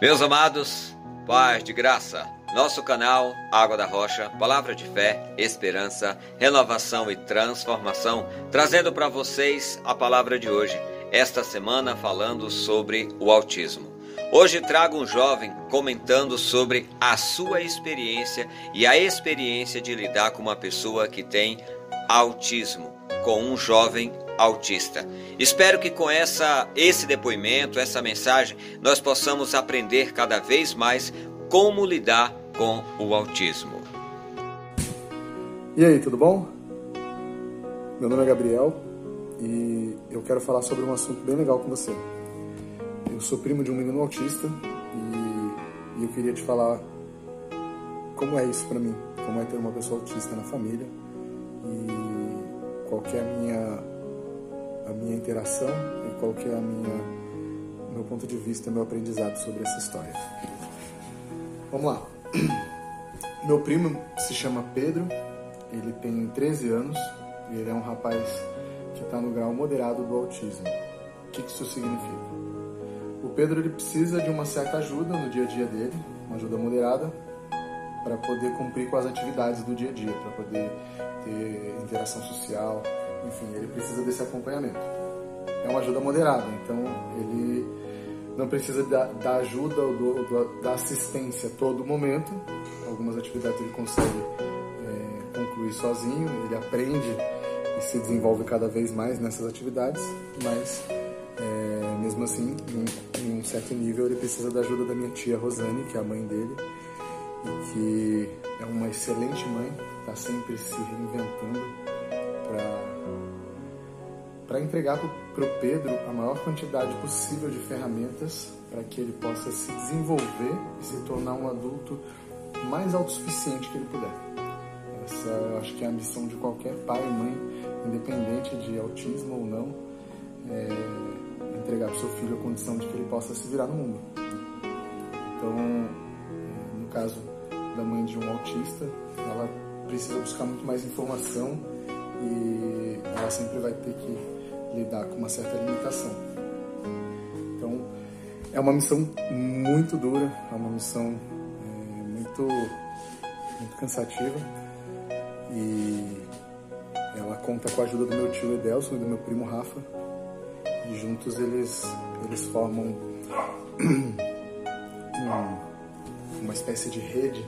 Meus amados, paz de graça. Nosso canal Água da Rocha, palavra de fé, esperança, renovação e transformação, trazendo para vocês a palavra de hoje, esta semana falando sobre o autismo. Hoje trago um jovem comentando sobre a sua experiência e a experiência de lidar com uma pessoa que tem autismo, com um jovem autista. Espero que com essa esse depoimento, essa mensagem, nós possamos aprender cada vez mais como lidar com o autismo. E aí, tudo bom? Meu nome é Gabriel e eu quero falar sobre um assunto bem legal com você. Eu sou primo de um menino autista e, e eu queria te falar como é isso para mim, como é ter uma pessoa autista na família e qual é a minha a minha interação e qual que é a minha meu ponto de vista, meu aprendizado sobre essa história. Vamos lá. Meu primo se chama Pedro, ele tem 13 anos e ele é um rapaz que está no grau moderado do autismo. O que isso significa? O Pedro ele precisa de uma certa ajuda no dia a dia dele, uma ajuda moderada, para poder cumprir com as atividades do dia a dia, para poder ter interação social, enfim, ele precisa desse acompanhamento. É uma ajuda moderada, então ele não precisa da, da ajuda ou do, do, da assistência a todo momento. Algumas atividades ele consegue é, concluir sozinho, ele aprende e se desenvolve cada vez mais nessas atividades, mas é, mesmo assim, em, em, um certo nível, ele precisa da ajuda da minha tia Rosane, que é a mãe dele, e que é uma excelente mãe, está sempre se reinventando para para entregar para o Pedro a maior quantidade possível de ferramentas para que ele possa se desenvolver e se tornar um adulto mais autossuficiente que ele puder. Essa eu acho que é a missão de qualquer pai e mãe, independente de autismo ou não, é entregar para o seu filho a condição de que ele possa se virar no mundo. Então, no caso da mãe de um autista, ela precisa buscar muito mais informação e ela sempre vai ter que lidar com uma certa limitação. Então, é uma missão muito dura, é uma missão é, muito, muito cansativa. E ela conta com a ajuda do meu tio Edelson e do meu primo Rafa. E juntos eles, eles formam uma espécie de rede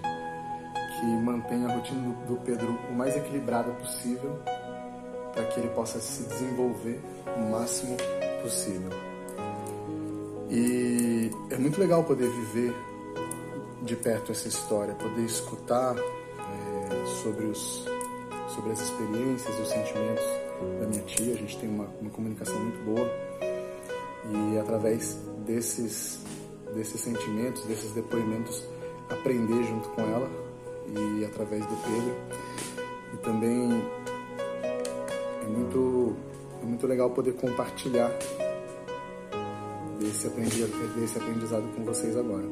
que mantém a rotina do Pedro o mais equilibrada possível para que ele possa se desenvolver o máximo possível. E é muito legal poder viver de perto essa história, poder escutar é, sobre, os, sobre as experiências e os sentimentos da minha tia. A gente tem uma, uma comunicação muito boa e através desses, desses sentimentos, desses depoimentos, aprender junto com ela e através do Pedro. E também é muito, é muito legal poder compartilhar desse aprendizado, desse aprendizado com vocês agora.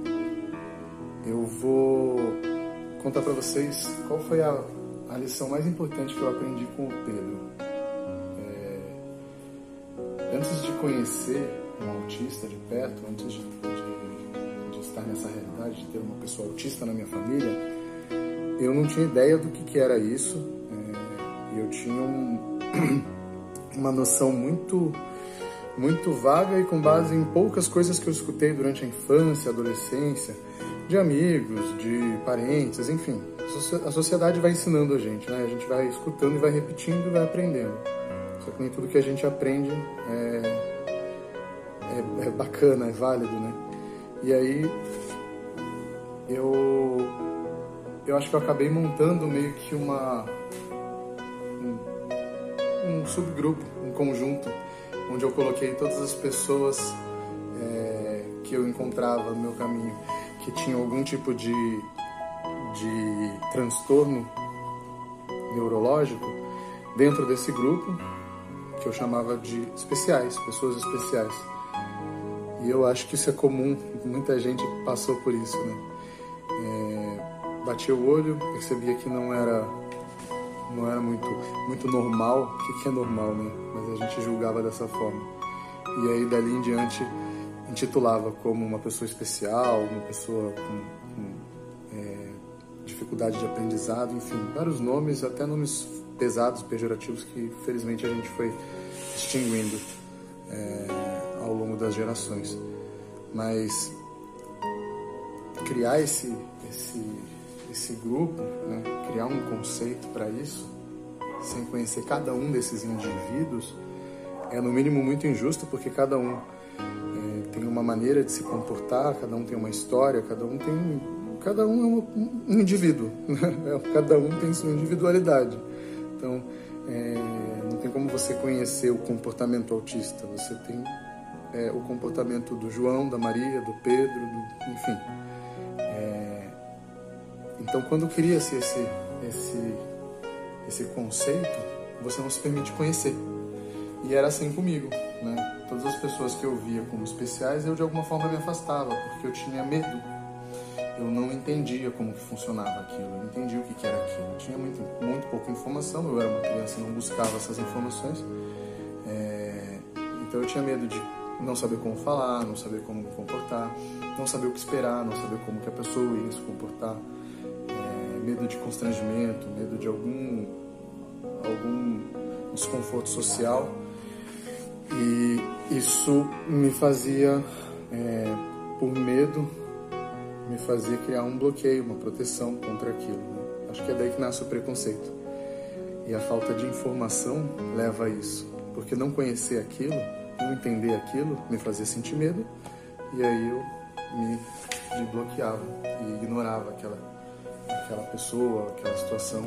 Eu vou contar para vocês qual foi a, a lição mais importante que eu aprendi com o Pedro. É, antes de conhecer um autista de perto, antes de, de, de, estar nessa realidade, de ter uma pessoa autista na minha família, eu não tinha ideia do que, que era isso. É, eu tinha um, uma noção muito muito vaga e com base em poucas coisas que eu escutei durante a infância, adolescência, de amigos, de parentes, enfim. A sociedade vai ensinando a gente, né? A gente vai escutando e vai repetindo e vai aprendendo. Só que nem tudo que a gente aprende é, é, é bacana, é válido, né? E aí eu eu acho que eu acabei montando meio que uma um subgrupo, um conjunto, onde eu coloquei todas as pessoas é, que eu encontrava no meu caminho que tinham algum tipo de, de transtorno neurológico dentro desse grupo que eu chamava de especiais, pessoas especiais. E eu acho que isso é comum, muita gente passou por isso, né? É, bati o olho, percebia que não era não era muito, muito normal. O que, que é normal, né? Mas a gente julgava dessa forma. E aí, dali em diante, intitulava como uma pessoa especial, uma pessoa com, com é, dificuldade de aprendizado, enfim, vários nomes, até nomes pesados, pejorativos, que felizmente a gente foi extinguindo é, ao longo das gerações. Mas criar esse, esse, esse grupo, né, criar um conceito para isso, sem conhecer cada um desses indivíduos, é no mínimo muito injusto, porque cada um é, tem uma maneira de se comportar, cada um tem uma história, cada um tem. Cada um é um, um indivíduo, né? cada um tem sua individualidade. Então, é, não tem como você conhecer o comportamento autista. Você tem é, o comportamento do João, da Maria, do Pedro, do, enfim. Então, quando cria-se esse, esse, esse conceito, você não se permite conhecer. E era assim comigo, né? Todas as pessoas que eu via como especiais, eu de alguma forma me afastava, porque eu tinha medo. Eu não entendia como que funcionava aquilo, eu não entendia o que, que era aquilo. Eu tinha muito, muito pouca informação, eu era uma criança e não buscava essas informações. É... Então eu tinha medo de não saber como falar, não saber como me comportar, não saber o que esperar, não saber como que a pessoa ia se comportar. Medo de constrangimento, medo de algum, algum desconforto social. E isso me fazia, é, por medo, me fazia criar um bloqueio, uma proteção contra aquilo. Né? Acho que é daí que nasce o preconceito. E a falta de informação leva a isso. Porque não conhecer aquilo, não entender aquilo, me fazia sentir medo. E aí eu me bloqueava e ignorava aquela, aquela pessoa, aquela situação.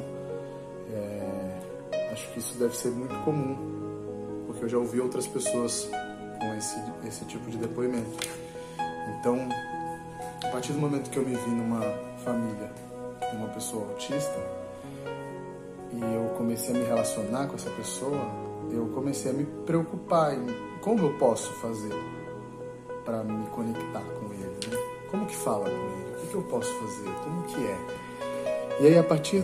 É, acho que isso deve ser muito comum porque eu já ouvi outras pessoas com esse, esse tipo de depoimento. Então, a partir do momento que eu me vi numa família com uma pessoa autista e eu comecei a me relacionar com essa pessoa, eu comecei a me preocupar em como eu posso fazer para me conectar com ele, né? Como que fala com ele? O que, que eu posso fazer? Como que é? E aí, a partir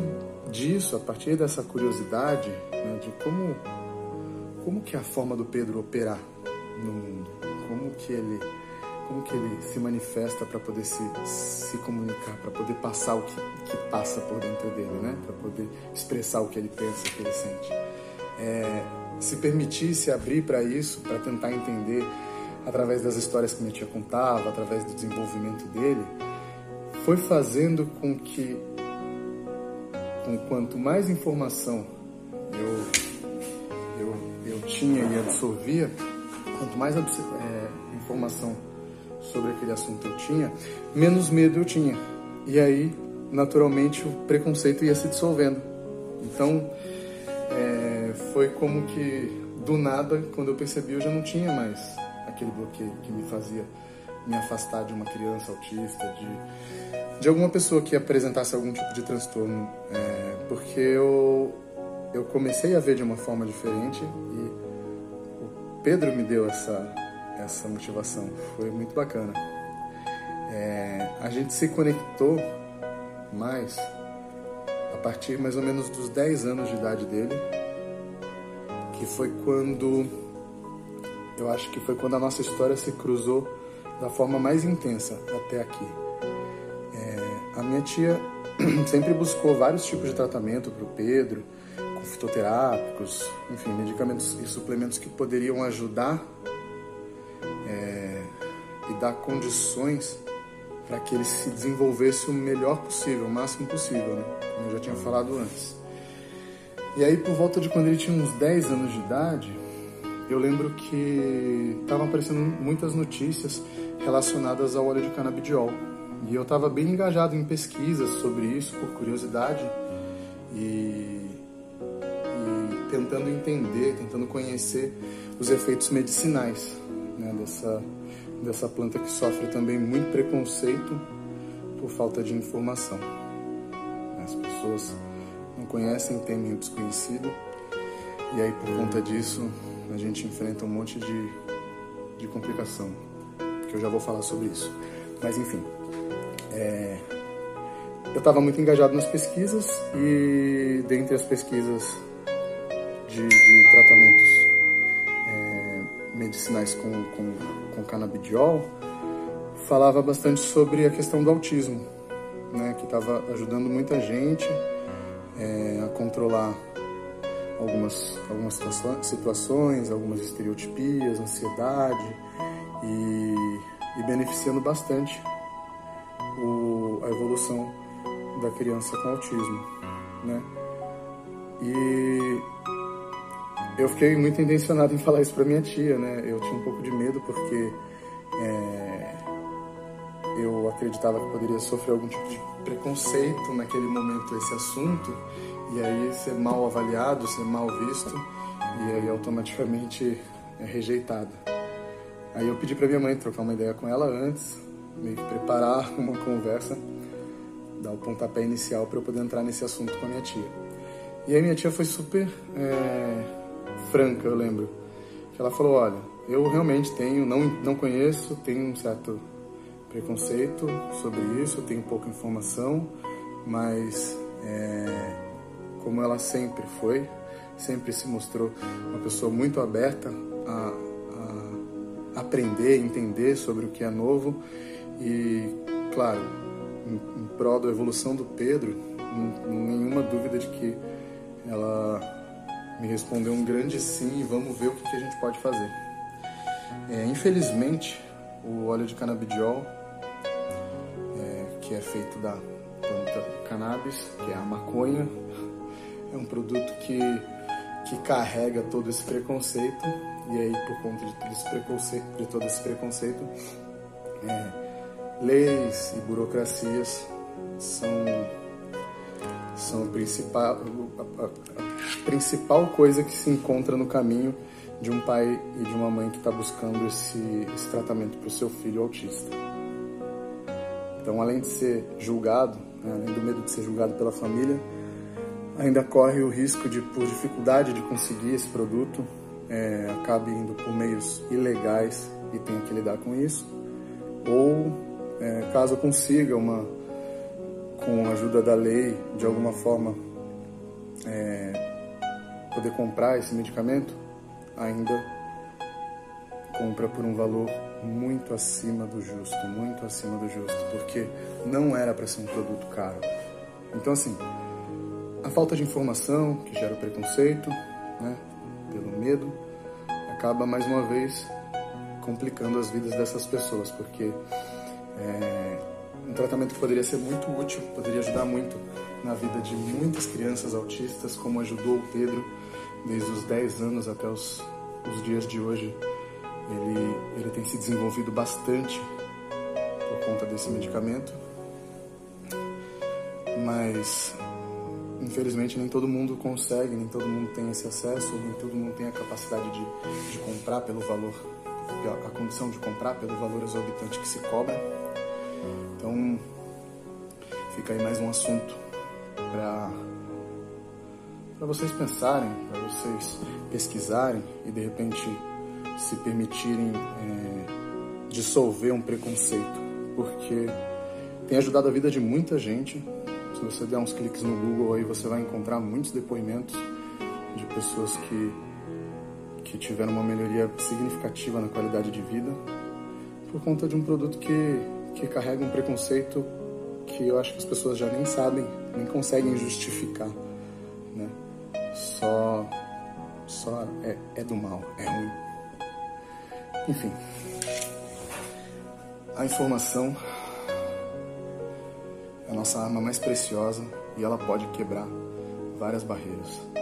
disso, a partir dessa curiosidade né, de como como que é a forma do Pedro operar no mundo? Como que ele, como que ele se manifesta para poder se, se comunicar, para poder passar o que, que passa por dentro dele, né? Para poder expressar o que ele pensa, o que ele sente. É, se permitir se abrir para isso, para tentar entender através das histórias que minha tia contava, através do desenvolvimento dele, foi fazendo com que, com quanto mais informação eu eu tinha e absorvia, quanto mais é, informação sobre aquele assunto eu tinha, menos medo eu tinha. E aí, naturalmente, o preconceito ia se dissolvendo. Então, é, foi como que do nada, quando eu percebi, eu já não tinha mais aquele bloqueio que me fazia me afastar de uma criança autista, de, de alguma pessoa que apresentasse algum tipo de transtorno, é, porque eu eu comecei a ver de uma forma diferente e o Pedro me deu essa, essa motivação. Foi muito bacana. É, a gente se conectou mais a partir mais ou menos dos 10 anos de idade dele, que foi quando eu acho que foi quando a nossa história se cruzou da forma mais intensa até aqui. A minha tia sempre buscou vários tipos de tratamento para o Pedro fitoterápicos, enfim, medicamentos e suplementos que poderiam ajudar é, e dar condições para que ele se desenvolvesse o melhor possível, o máximo possível, né? como eu já tinha falado antes. E aí, por volta de quando ele tinha uns 10 anos de idade, eu lembro que estavam aparecendo muitas notícias relacionadas ao óleo de canabidiol. E eu estava bem engajado em pesquisas sobre isso, por curiosidade. E tentando entender, tentando conhecer os efeitos medicinais né, dessa, dessa planta que sofre também muito preconceito por falta de informação. As pessoas não conhecem, temem o desconhecido, e aí por conta disso a gente enfrenta um monte de, de complicação, que eu já vou falar sobre isso. Mas enfim, é, eu estava muito engajado nas pesquisas e dentre as pesquisas de, de tratamentos é, medicinais com, com, com canabidiol, falava bastante sobre a questão do autismo, né, que estava ajudando muita gente é, a controlar algumas, algumas situações, algumas estereotipias, ansiedade e, e beneficiando bastante o, a evolução da criança com autismo, né? E eu fiquei muito intencionado em falar isso para minha tia, né? Eu tinha um pouco de medo porque é, eu acreditava que poderia sofrer algum tipo de preconceito naquele momento esse assunto e aí ser mal avaliado, ser mal visto e aí automaticamente é rejeitado. Aí eu pedi para minha mãe trocar uma ideia com ela antes, meio que preparar uma conversa, dar o pontapé inicial para eu poder entrar nesse assunto com a minha tia. E aí minha tia foi super é, franca, eu lembro, que ela falou, olha, eu realmente tenho, não, não conheço, tenho um certo preconceito sobre isso, tenho pouca informação, mas é, como ela sempre foi, sempre se mostrou uma pessoa muito aberta a, a aprender, entender sobre o que é novo e, claro, em, em prol da evolução do Pedro, nenhuma dúvida de que ela me respondeu um grande sim e vamos ver o que, que a gente pode fazer. É, infelizmente, o óleo de canabidiol que é feito da planta cannabis, que é a maconha. É um produto que, que carrega todo esse preconceito, e aí, por conta de todo esse preconceito, de todo esse preconceito é, leis e burocracias são, são principal, a, principal coisa que se encontra no caminho de um pai e de uma mãe que está buscando esse, esse tratamento para o seu filho autista. Então, além de ser julgado, né, além do medo de ser julgado pela família, ainda corre o risco de, por dificuldade de conseguir esse produto, é, acabe indo por meios ilegais e tenha que lidar com isso. Ou, é, caso consiga uma, com a ajuda da lei, de alguma forma, é, poder comprar esse medicamento, ainda compra por um valor muito acima do justo, muito acima do justo, porque não era para ser um produto caro. Então, assim, a falta de informação que gera preconceito, né, pelo medo, acaba mais uma vez complicando as vidas dessas pessoas, porque é, um tratamento que poderia ser muito útil, poderia ajudar muito na vida de muitas crianças autistas, como ajudou o Pedro desde os 10 anos até os, os dias de hoje. Ele, ele tem se desenvolvido bastante por conta desse medicamento, mas infelizmente nem todo mundo consegue, nem todo mundo tem esse acesso, nem todo mundo tem a capacidade de, de comprar pelo valor, a condição de comprar pelo valor exorbitante que se cobra. Então fica aí mais um assunto para para vocês pensarem, para vocês pesquisarem e de repente se permitirem é, dissolver um preconceito, porque tem ajudado a vida de muita gente. Se você der uns cliques no Google aí, você vai encontrar muitos depoimentos de pessoas que, que tiveram uma melhoria significativa na qualidade de vida por conta de um produto que, que carrega um preconceito que eu acho que as pessoas já nem sabem, nem conseguem justificar, né? Só, só é, é do mal, é ruim. Enfim, a informação é a nossa arma mais preciosa e ela pode quebrar várias barreiras.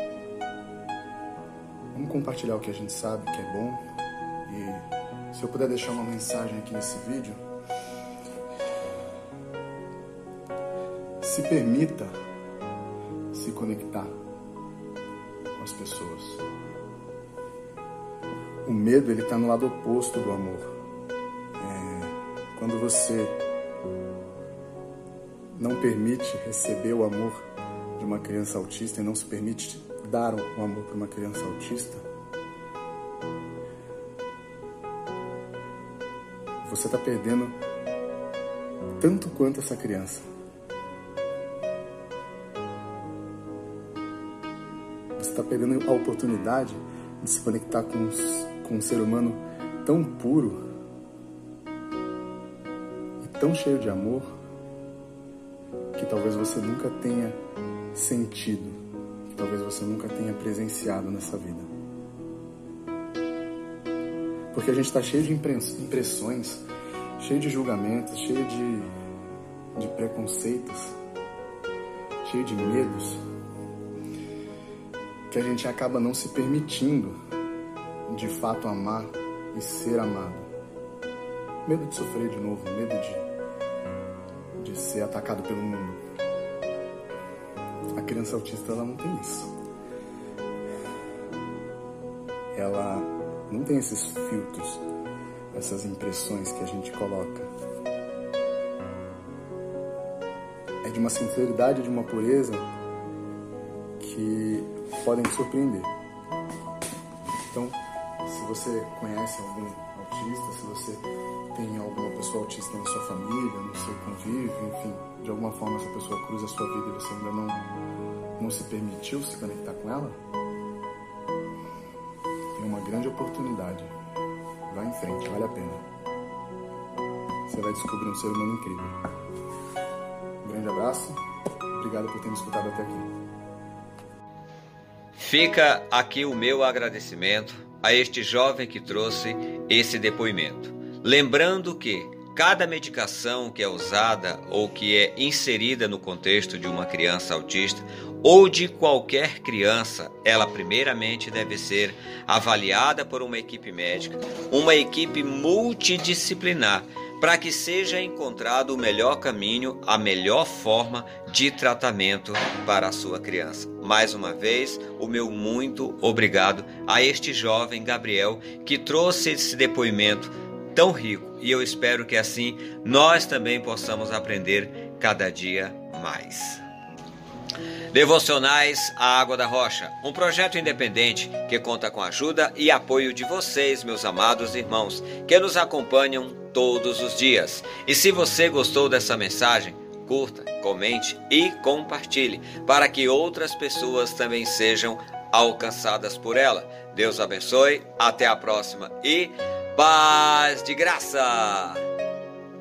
Vamos compartilhar o que a gente sabe que é bom e se eu puder deixar uma mensagem aqui nesse vídeo, se permita se conectar com as pessoas. O medo ele está no lado oposto do amor. É, quando você não permite receber o amor de uma criança autista e não se permite dar o amor para uma criança autista, você está perdendo tanto quanto essa criança. Você está perdendo a oportunidade de se conectar com os com um ser humano tão puro e tão cheio de amor que talvez você nunca tenha sentido, talvez você nunca tenha presenciado nessa vida. Porque a gente está cheio de impressões, cheio de julgamentos, cheio de, de preconceitos, cheio de medos, que a gente acaba não se permitindo de fato amar e ser amado. Medo de sofrer de novo, medo de, de ser atacado pelo mundo. Criança autista ela não tem isso. Ela não tem esses filtros, essas impressões que a gente coloca. É de uma sinceridade, de uma pureza que podem te surpreender. Então, se você conhece algum autista, se você tem alguma pessoa autista na sua família, no seu convívio, enfim, de alguma forma essa pessoa cruza a sua vida e você ainda não, não se permitiu se conectar com ela, tem uma grande oportunidade. Vá em frente, vale a pena. Você vai descobrir um ser humano incrível. Um grande abraço, obrigado por ter me escutado até aqui. Fica aqui o meu agradecimento a este jovem que trouxe esse depoimento. Lembrando que cada medicação que é usada ou que é inserida no contexto de uma criança autista ou de qualquer criança, ela primeiramente deve ser avaliada por uma equipe médica, uma equipe multidisciplinar para que seja encontrado o melhor caminho, a melhor forma de tratamento para a sua criança. Mais uma vez, o meu muito obrigado a este jovem Gabriel que trouxe esse depoimento tão rico e eu espero que assim nós também possamos aprender cada dia mais. Devocionais A Água da Rocha, um projeto independente que conta com a ajuda e apoio de vocês, meus amados irmãos, que nos acompanham todos os dias. E se você gostou dessa mensagem, curta, comente e compartilhe para que outras pessoas também sejam alcançadas por ela. Deus abençoe, até a próxima e paz de graça!